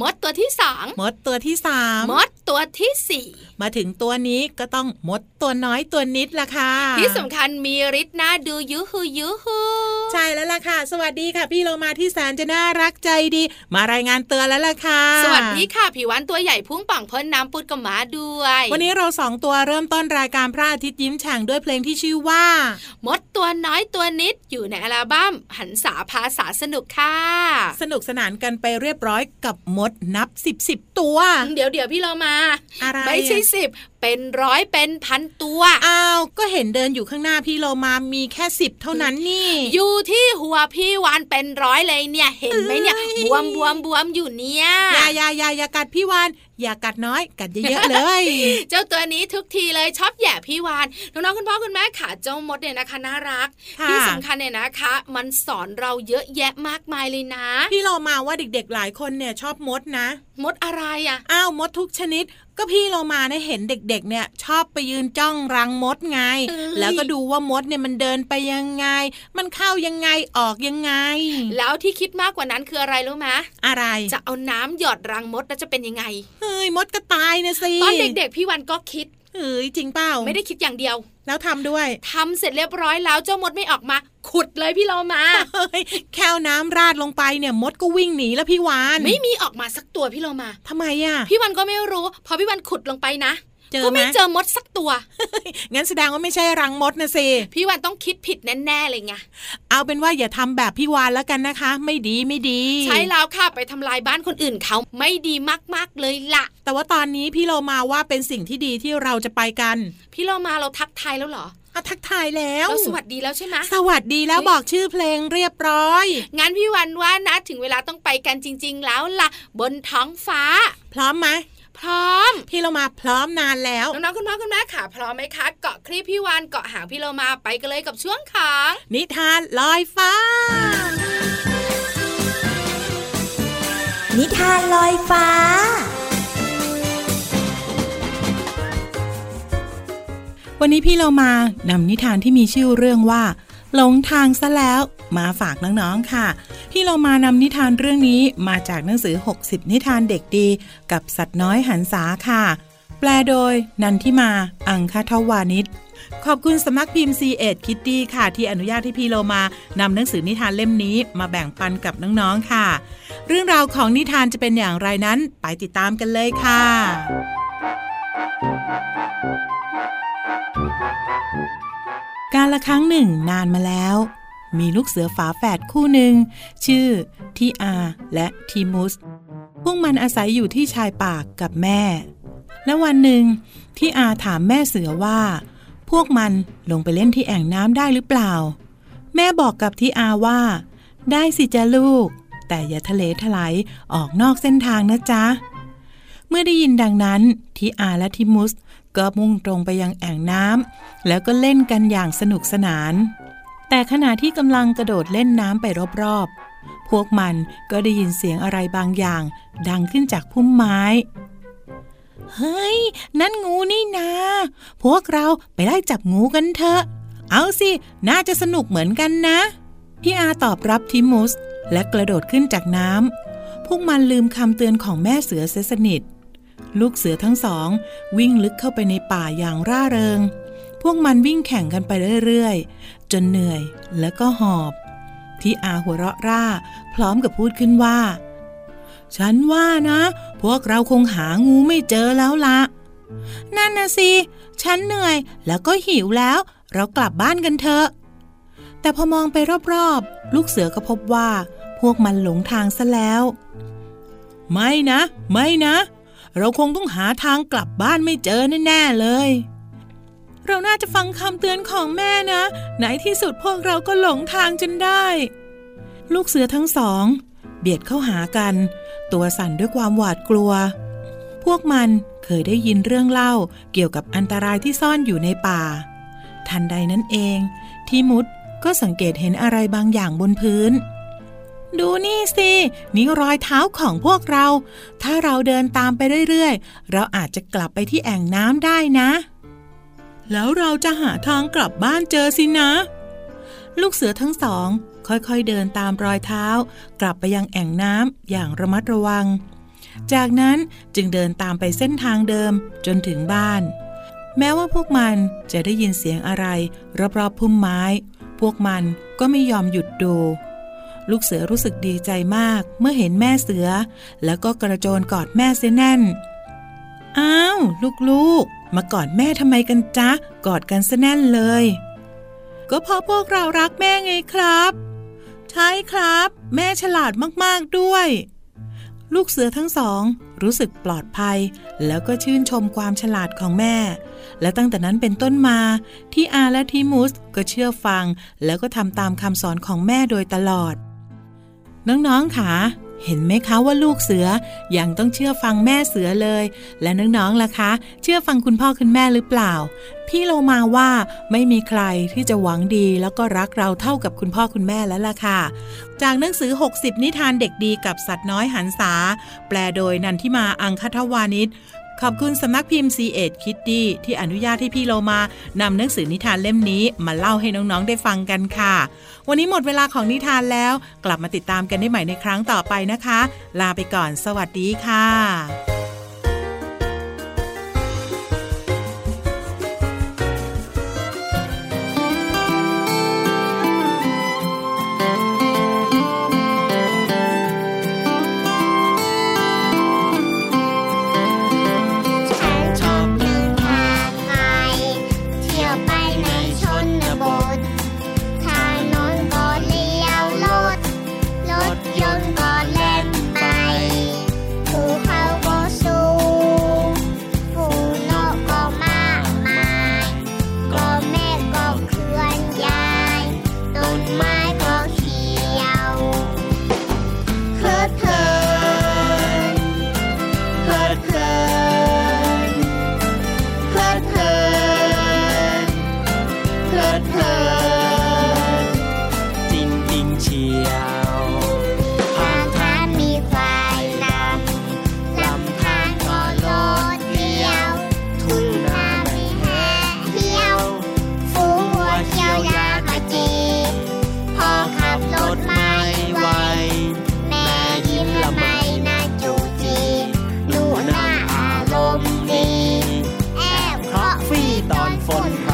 มดตัวที่สามมดตัวที่สี่มาถึงตัวนี้ก็ต้องมดตัวน้อยตัวนิดละค่ะ ที่สำคัญมีฤทธิ์นะดูยุฮูยุฮูใช่แล้วล่ะค่ะ สวัสดีค่ะ พี่เรามาที่แสนจะน่ารักใจดี มารายงานเตือนแล้วล่ะค่ะ สวัสดีค่ะผิววันตัวใหญ่พุ่งป่องพ้นน้ำปุดกับหมาด้วย วันนี้เราสองตัวเริ่มต้นรายการพระอาทิตย์ยิ้มแฉ่งด้วยเพลงที่ชื่อว่า มดตัวน้อยตัวนิดอยู่ในอัลบั้มหันษาภาษาสนุกค่ะ สนุกสนานกันไปเรียบร้อยกับมดนับสิบสิบตัว เดี๋ยวเดี๋ยวพี่เรามาอะไรไม่ใช่สิบเป็นร้อยเป็นพันตัว อ้าว ก็เห็นเดินอยู่ข้างหน้าพี่โลมามีแค่สิบเท่านั้นนี่ อยู่ที่หัวพี่วานเป็นร้อยเลยเนี่ย เห็นไหมเนี่ยบวมบวมบวมอยู่เนี่ยอย่าอย่าอย่าอย่ากัดพี่วานอย่ากัดน้อย กัดเยอะๆเลย เจ้าตัวนี้ทุกทีเลยชอบแย่พี่วานน้องๆคุณพ่อคุณแม่ขาเจ้ามดเนี่ยนะคะน่ารักที่สำคัญเนี่ยนะคะ มันสอนเราเยอะแยะมากมายเลยนะ พี่เรามาว่าเด็กๆหลายคนเนี่ยชอบมดนะ มดอะไรอะอ้าวมดทุกชนิด ก็พี่เรามาได้เห็นเด็กๆ เนี่ยชอบไปยืนจ้องรังมดไง แล้วก็ดูว่ามดเนี่ยมันเดินไปยังไง มันเข้ายังไงออกยังไง แล้วที่คิดมากกว่านั้นคืออะไรรู้ไหมอะไร จะเอาน้ำหยอดรังมดแล้วจะเป็นยังไง เฮ้ยมดก็ตายนะสิ ตอนเด็กๆ พี่วันก็คิด เฮ้ยจริงเปล่าไม่ได้คิดอย่างเดียว แล้วทำด้วยทำเสร็จเรียบร้อยแล้วเจ้ามดไม่ออกมา ขุดเลยพี่เรามาแค่น้ำราดลงไปเนี่ยมดก็วิ่งหนีแล้วพี่วาน ไม่มีออกมาสักตัวพี่เรามาทำไมอะ พี่วันก็ไม่รู้ พอพี่วันขุดลงไปนะ ก็ไม่เจอมดสักตัว งั้นแสดงว่าไม่ใช่รังมดนะสิพี่วานต้องคิดผิดแน่ๆเลยไงเอาเป็นว่าอย่าทำแบบพี่วานแล้วกันนะคะ ไม่ดีไม่ดี ใช่แล้วค่ะไปทำลายบ้านคนอื่นเขาไม่ดีมากๆเลยละแต่ว่าตอนนี้พี่โลมาว่าเป็นสิ่งที่ดีที่เราจะไปกัน พี่โลมาเราทักทายแล้วเหรออาทักทายแล้วเราสวัสดีแล้วใช่ไหมสวัสดีแล้วบอกชื่อเพลงเรียบร้อย งั้นพี่วันว่านะถึงเวลาต้องไปกันจริง ๆ แล้วล่ะ บนท้องฟ้า พร้อมไหม พร้อม พี่เรามาพร้อมนานแล้วน้องๆคุณพ่อคุณแม่ค่ะ พร้อมไหมคะ เกาะคลิปพี่วานเกาะหางพี่เรามาไปกันเลยกับช่วงของนิทานลอยฟ้า นิทานลอยฟ้าวันนี้พี่เรามานำนิทานที่มีชื่อเรื่องว่า หลงทางซะแล้ว มาฝากน้องๆค่ะที่เรามานำนิทานเรื่องนี้มาจากหนังสือ 60 นิทานเด็กดี กับสัตว์น้อยหันษาค่ะ แปลโดย นันทิมา อังคทวานิชขอบคุณสมัครพิมพ์ C ีเอ็ดคิตตี้ค่ะ ที่อนุญาตให้พี่โลมานำหนังสือนิทานเล่มนี้มาแบ่งปันกับน้องๆค่ะ เรื่องราวของนิทานจะเป็นอย่างไรนั้นไปติดตามกันเลยค่ะ การละครั้งหนึ่งนานมาแล้ว มีลูกเสือฝาแฝดคู่หนึ่ง ชื่อทีอาและทีมุส พวกมันอาศัยอยู่ที่ชายป่ากับแม่ และวันหนึ่งที่อาถามแม่เสือว่า พวกมันลงไปเล่นที่แอ่งน้ำได้หรือเปล่า แม่บอกกับที่อาว่า ได้สิจ้าลูก แต่อย่าทะเลถลายออกนอกเส้นทางนะจ๊ะ เมื่อได้ยินดังนั้นทีอาและทิมุสก็มุ่งตรงไปยังแอ่งน้ำแล้วก็เล่นกันอย่างสนุกสนาน แต่ขณะที่กำลังกระโดดเล่นน้ำไปรอบๆ พวกมันก็ได้ยินเสียงอะไรบางอย่าง ดังขึ้นจากพุ่มไม้ เฮ้ย นั่นงูนี่นา พวกเราไปไล่จับงูกันเถอะ เอาสิ น่าจะสนุกเหมือนกันนะ พี่อาตอบรับทิมุส และกระโดดขึ้นจากน้ำ พวกมันลืมคำเตือนของแม่เสือเสสนิท ลูกเสือทั้งสอง วิ่งลึกเข้าไปในป่าอย่างร่าเริง พวกมันวิ่งแข่งกันไปเรื่อยๆ จนเหนื่อยแล้วก็หอบ ที่อาหัวเราะร่า พร้อมกับพูดขึ้นว่า ฉันว่านะ พวกเราคงหางูไม่เจอแล้วละนั่นนะสิ ฉันเหนื่อยแล้วก็หิวแล้ว เรากลับบ้านกันเถอะ แต่พอมองไปรอบๆ ลูกเสือก็พบว่า พวกมันหลงทางซะแล้ว ไม่นะ ไม่นะ เราคงต้องหาทางกลับบ้านไม่เจอแน่ๆเลย เราน่าจะฟังคำเตือนของแม่นะ ไหนที่สุดพวกเราก็หลงทางจนได้ ลูกเสือทั้งสอง เบียดเข้าหากัน ตัวสั่นด้วยความหวาดกลัว พวกมันเคยได้ยินเรื่องเล่าเกี่ยวกับอันตรายที่ซ่อนอยู่ในป่า ทันใดนั้นเอง ที่มุดก็สังเกตเห็นอะไรบางอย่างบนพื้น ดูนี่สิ นี่รอยเท้าของพวกเรา ถ้าเราเดินตามไปเรื่อยๆ เราอาจจะกลับไปที่แอ่งน้ำได้นะ แล้วเราจะหาทางกลับบ้านเจอสินะ ลูกเสือทั้งสอง ค่อยๆเดินตามรอยเท้า กลับไปยังแอ่งน้ำอย่างระมัดระวัง จากนั้นจึงเดินตามไปเส้นทางเดิมจนถึงบ้าน แม้ว่าพวกมันจะได้ยินเสียงอะไรรอบๆพุ่มไม้ พวกมันก็ไม่ยอมหยุดดูลูกเสือรู้สึกดีใจมากเมื่อเห็นแม่เสือ แล้วก็กระโจนกอดแม่เสียแน่น อ้าว ลูกๆ มากอดแม่ทำไมกันจ๊ะ กอดกันซะแน่นเลย ก็เพราะพวกเรารักแม่ไงครับ ใช่ครับ แม่ฉลาดมากๆด้วย ลูกเสือทั้งสอง รู้สึกปลอดภัย แล้วก็ชื่นชมความฉลาดของแม่ และตั้งแต่นั้นเป็นต้นมาที่อาและทีมุสก็เชื่อฟัง แล้วก็ทำตามคำสอนของแม่โดยตลอด น้องๆค่ะ เห็นไหมคะว่าลูกเสืออยังต้องเชื่อฟังแม่เสือเลย และน้องๆล่ะคะ เชื่อฟังคุณพ่อคุณแม่หรือเปล่า พี่โลมาว่าไม่มีใครที่จะหวังดีแล้วก็รักเราเท่ากับคุณพ่อคุณแม่แล้วล่ะค่ะ จากหนังสือ 60 นิทานเด็กดีกับสัตว์น้อยหันษาแปลโดยนันทิมาอังคทวานิช ขอบคุณสำนักพิมพ์ c ีเอ็ดคิตตี้ที่อนุญาตให้พี่โลมานำหนังสือนิทานเล่มนี้มาเล่าให้น้องๆได้ฟังกันค่ะ วันนี้หมดเวลาของนิทานแล้ว กลับมาติดตามกันได้ใหม่ในครั้งต่อไปนะคะ ลาไปก่อน สวัสดีค่ะ ต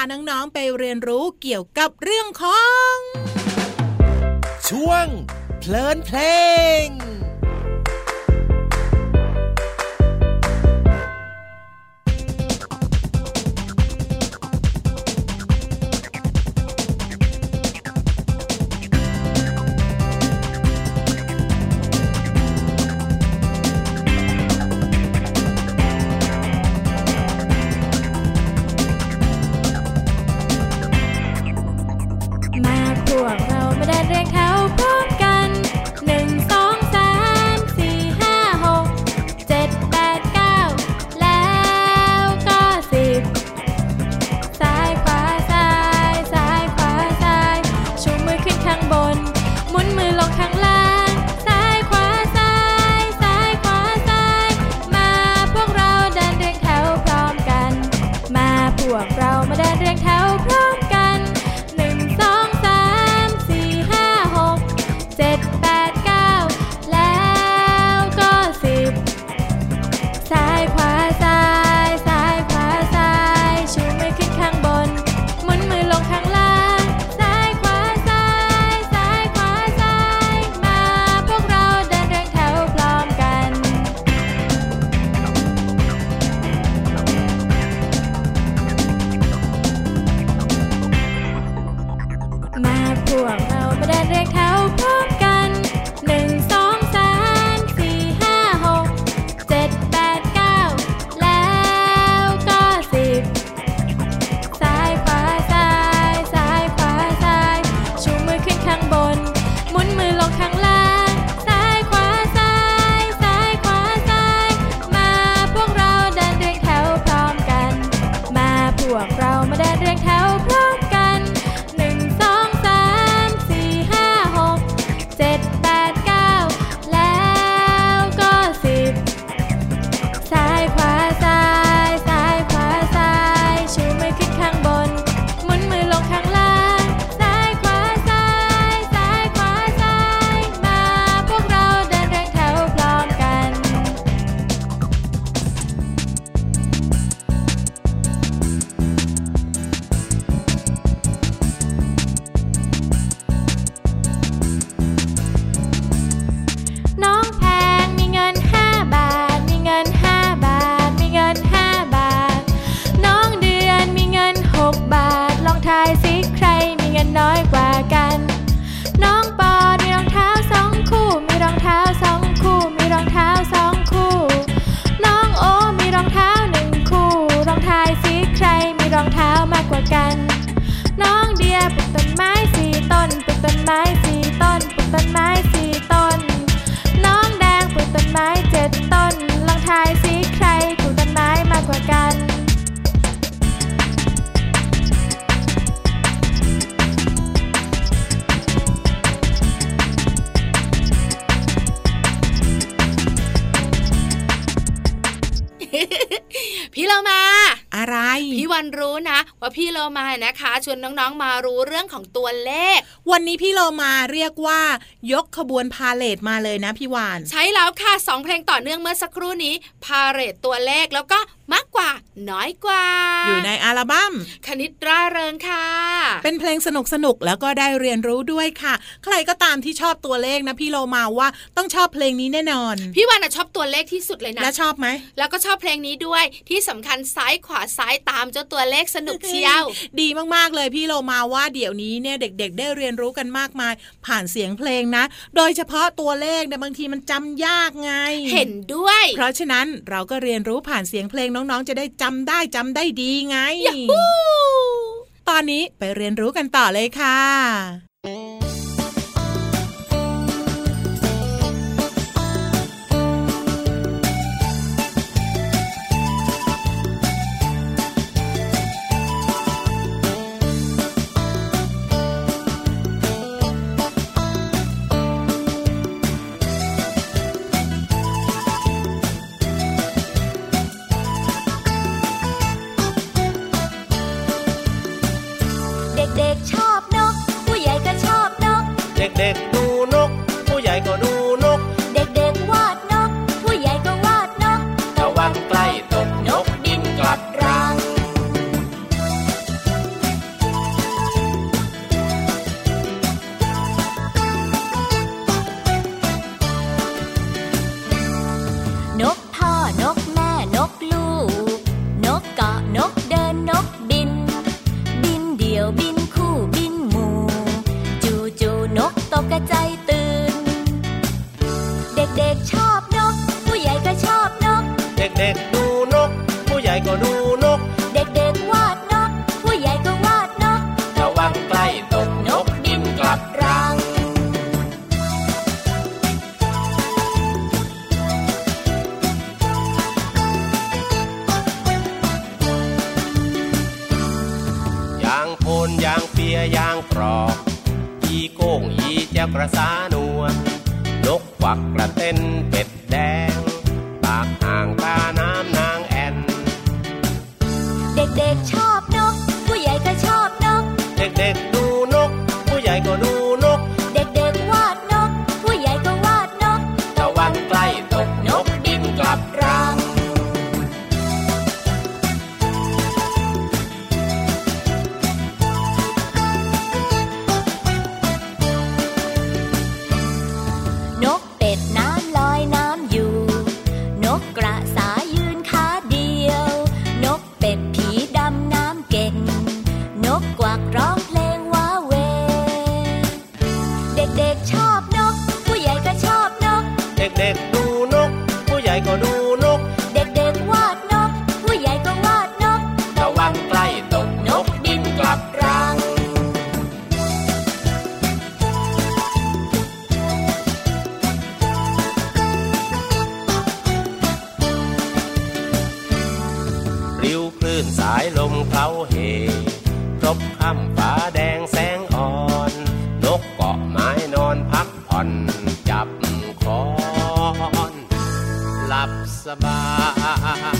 าน้องๆไปเรียนรู้เกี่ยวกับเรื่องของ ช่วงเพลินเพลงัน พี่เรามา อะไร พี่วันรู้นะ ว่าพี่เรามานะคะชวนน้องๆมารู้เรื่องของตัวเลข วันนี้พี่เรามาเรียกว่า ยกขบวนพาเลทมาเลยนะพี่วาน ใช้แล้วค่ะสองเพลงต่อเนื่องเมื่อสักครู่นี้ พาเลทตัวเลขแล้วก็ มากกว่า น้อยกว่า อยู่ในอัลบั้มคณิตร่าเริงค่ะ เป็นเพลงสนุกสนุกแล้วก็ได้เรียนรู้ด้วยค่ะ ใครก็ตามที่ชอบตัวเลขนะพี่โลมาว่าต้องชอบเพลงนี้แน่นอน พี่วานชอบตัวเลขที่สุดเลยนะแล้วชอบไหมแล้วก็ชอบเพลงนี้ด้วยที่สำคัญซ้ายขวาซ้ายตามเจ้าตัวเลขสนุกเชียว ดีมากๆเลยพี่โลมาว่าเดี๋ยวนี้เนี่ยเด็ก ๆ ได้เรียนรู้กันมากมาย ผ่านเสียงเพลงนะ โดยเฉพาะตัวเลขเนี่ยบางทีมันจำยากไง เห็นด้วย เพราะฉะนั้นเราก็เรียนรู้ผ่านเสียงเพลงน้องๆจะได้จำได้จำได้ดีไงตอนนี้ไปเรียนรู้กันต่อเลยค่ะ กรใจตื่น เด็กๆช อนพักผ่อนจับคอน หลับสบาย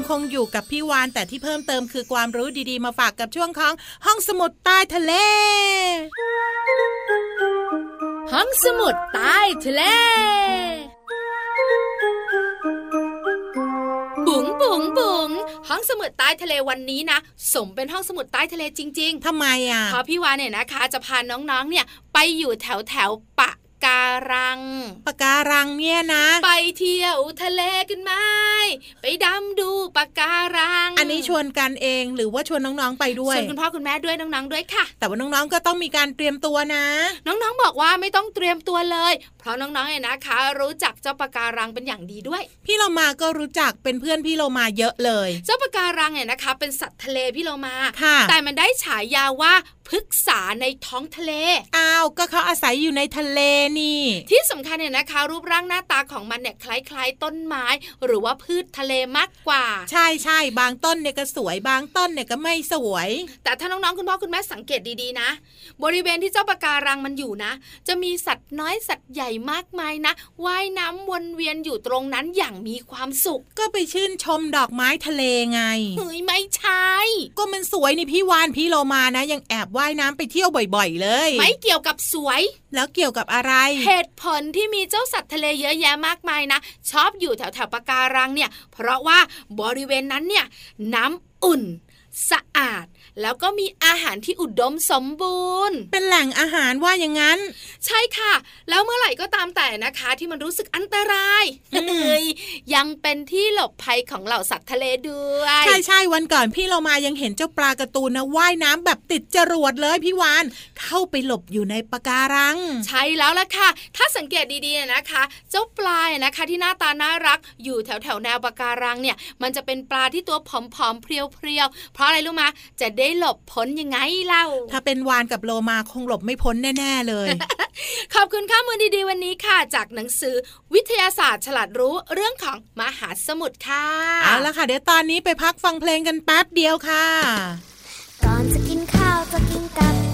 งคงอยู่กับพี่วานแต่ที่เพิ่มเติมคือความรู้ดีๆ มาฝากกับช่วงของห้องสมุดใต้ทะเล ห้องสมุดใต้ทะเล บุ๋งบุ๋งบุ๋งห้องสมุดใต้ทะเลวันนี้นะสมเป็นห้องสมุดใต้ทะเลจริง ๆทำไมอะเพราะพี่วานเนี่ยนะคะ จะพาน้องๆเนี่ยไปอยู่แถวแถวปะ การังปะการังเนี่ยนะ ไปเที่ยวทะเลกันไหมไปดำดูปะการัง อันนี้ชวนกันเองหรือว่าชวนน้องๆไปด้วยชวนคุณพ่อคุณแม่ด้วยน้องๆด้วยค่ะ แต่ว่าน้องๆก็ต้องมีการเตรียมตัวนะ น้องๆบอกว่าไม่ต้องเตรียมตัวเลย เพราะน้องๆเนี่ยนะคะ รู้จักเจ้าปะการังเป็นอย่างดีด้วย พี่เรามาก็รู้จักเป็นเพื่อนพี่เรามาเยอะเลย เจ้าปะการังเนี่ยนะคะ เป็นสัตว์ทะเลพี่เรามาค่ะแต่มันได้ฉายาว่าพฤกษาในท้องทะเลอ้าวก็เขาอาศัยอยู่ในทะเลนี่ ที่สำคัญเนี่ยนะคะ รูปร่างหน้าตาของมันเนี่ยคล้ายๆ ต้นไม้ หรือว่าพืชทะเลมากกว่า ใช่ใช่บางต้นเนี่ยก็สวยบางต้นเนี่ยก็ไม่สวย แต่ถ้าน้องๆคุณพ่อคุณแม่สังเกตดีๆนะ บริเวณที่เจ้าปะการังมันอยู่นะ จะมีสัตว์น้อยสัตว์ใหญ่มากมายนะว่ายน้ำวนเวียนอยู่ตรงนั้นอย่างมีความสุข ก็ไปชื่นชมดอกไม้ทะเลไงเฮ้ยไม่ใช่ก็มันสวยนี่พี่วานพี่โลมานะ ยังแอบว่ายน้ำไปเที่ยวบ่อย ๆ เลย ไม่เกี่ยวกับสวย แล้วเกี่ยวกับอะไรเหตุผลที่มีเจ้าสัตว์ทะเลเยอะแยะมากมายนะชอบอยู่แถวแถวปะการังเนี่ย เพราะว่าบริเวณนั้นเนี่ยน้ำอุ่นสะอาด แล้วก็มีอาหารที่อุดมสมบูรณ์ เป็นแหล่งอาหารว่าอย่างนั้น ใช่ค่ะ แล้วเมื่อไหร่ก็ตามแต่นะคะ ที่มันรู้สึกอันตรายเฮ้ยยังเป็นที่หลบภัยของเหล่าสัตว์ทะเลด้วย ใช่ใช่วันก่อนพี่เรามายังเห็นเจ้าปลากระตูนนะว่ายน้ำแบบติดจรวดเลยพี่วานเข้าไปหลบอยู่ในปะการัง ใช่แล้วล่ะค่ะ ถ้าสังเกตดีๆนะคะ เจ้าปลานะคะที่หน้าตาน่ารักอยู่แถวแถวแนวปะการังเนี่ย มันจะเป็นปลาที่ตัวผอมๆเพรียวๆเพราะอะไรรู้มาจะได้หลบพ้นยังไงเล่า ถ้าเป็นวานกับโลมาคงหลบไม่พ้นแน่ๆเลย ขอบคุณข้ามือดีๆวันนี้ค่ะ จากหนังสือวิทยาศาสตร์ ฉลาดรู้เรื่องของมหาสมุทรค่ะ เอาละค่ะ เดี๋ยวตอนนี้ไปพักฟังเพลงกันแป๊บเดียวค่ะตอนจะกินข้าวจะกินกับ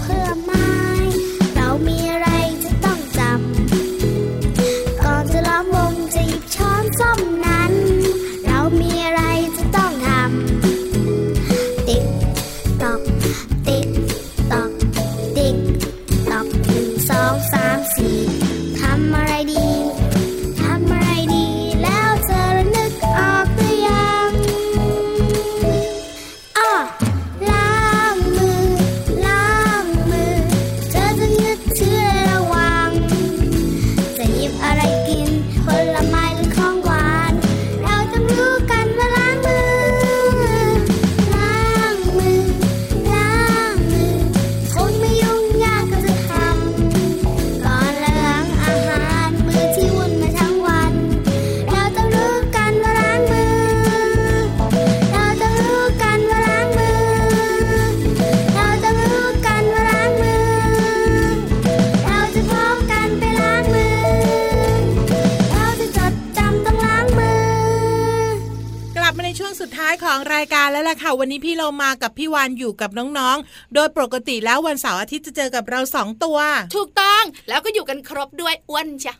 วล่ะค่ะวันนี้พี่เรามากับพี่วานอยู่กับน้องๆ โดยปกติแล้ววันเสาร์อาทิตย์จะเจอกับเราสองตัว ถูกต้องแล้วก็อยู่กันครบด้วยอ้วนจ้ะ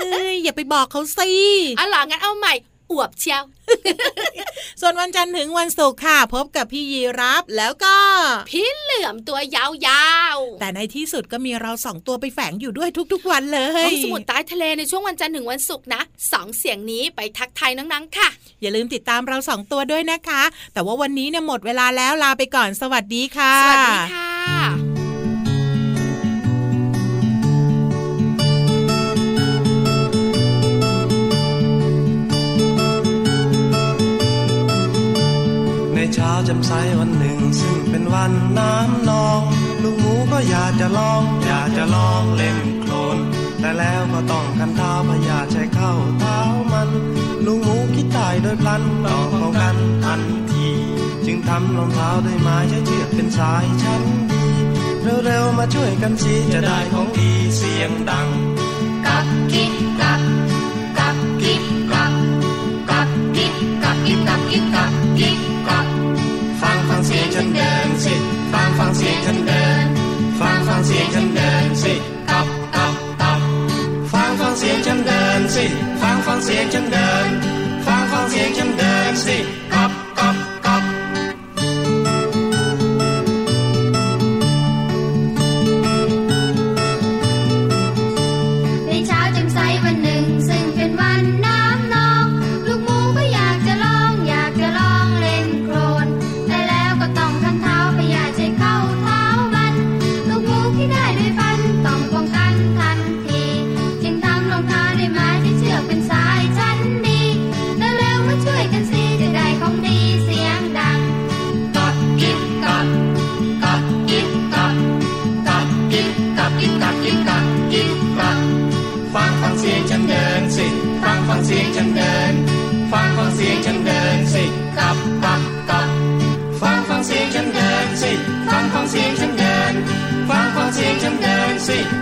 เฮ้ยอย่าไปบอกเขาสิอะหรองั้นเอาใหม่ อวบเชียว ส่วนวันจันทร์ถึงวันศุกร์ค่ะ พบกับพี่ยีรับแล้วก็ พี่เหลือมตัวยาวแต่ในที่สุดก็มีเราสองตัวไปแฝงอยู่ด้วยทุกๆวันเลๆห้อยงสมุดใต้ทะเลในช่วงวันจันทร์ถึงวันศุกร์นะสองเสียงนี้ไปทักทายน้องๆค่ะ อย่าลืมติดตามเราสองตัวด้วยนะคะ แต่ว่าวันนี้เนี่ยหมดเวลาแล้วลาไปก่อนสวัสดีค่ะ สวัสดีค่ะ ในเช้าจำใสวันหนึ่ง ซึ่งเป็นวันน้ำนอง ลูกหมูก็อยากจะลอง อยากจะลองเล่นโคลน แต่แล้วก็ต้องกันเท้าพยาใช้เข้าเท้ามัน ลูกหมูคิดตายโดยพลันต้องป้องกันทันที จึงทำรองเท้าด้วยไม้ใช้เชือกเป็นสายชั้นดีเร็วๆมาช่วยกันสิจะได้ของดีเสียงดัง กับกิ๊บกับกับกิ๊บกับกับกิ๊บกับกิ๊บกับกิ๊บกับกิ๊บกับฟังฟังเสียง ฉันเดินสิฟังฟังเสียงฉันเดิน เสียงฉัเดินฟังฟังเสียงฉัเดินสิ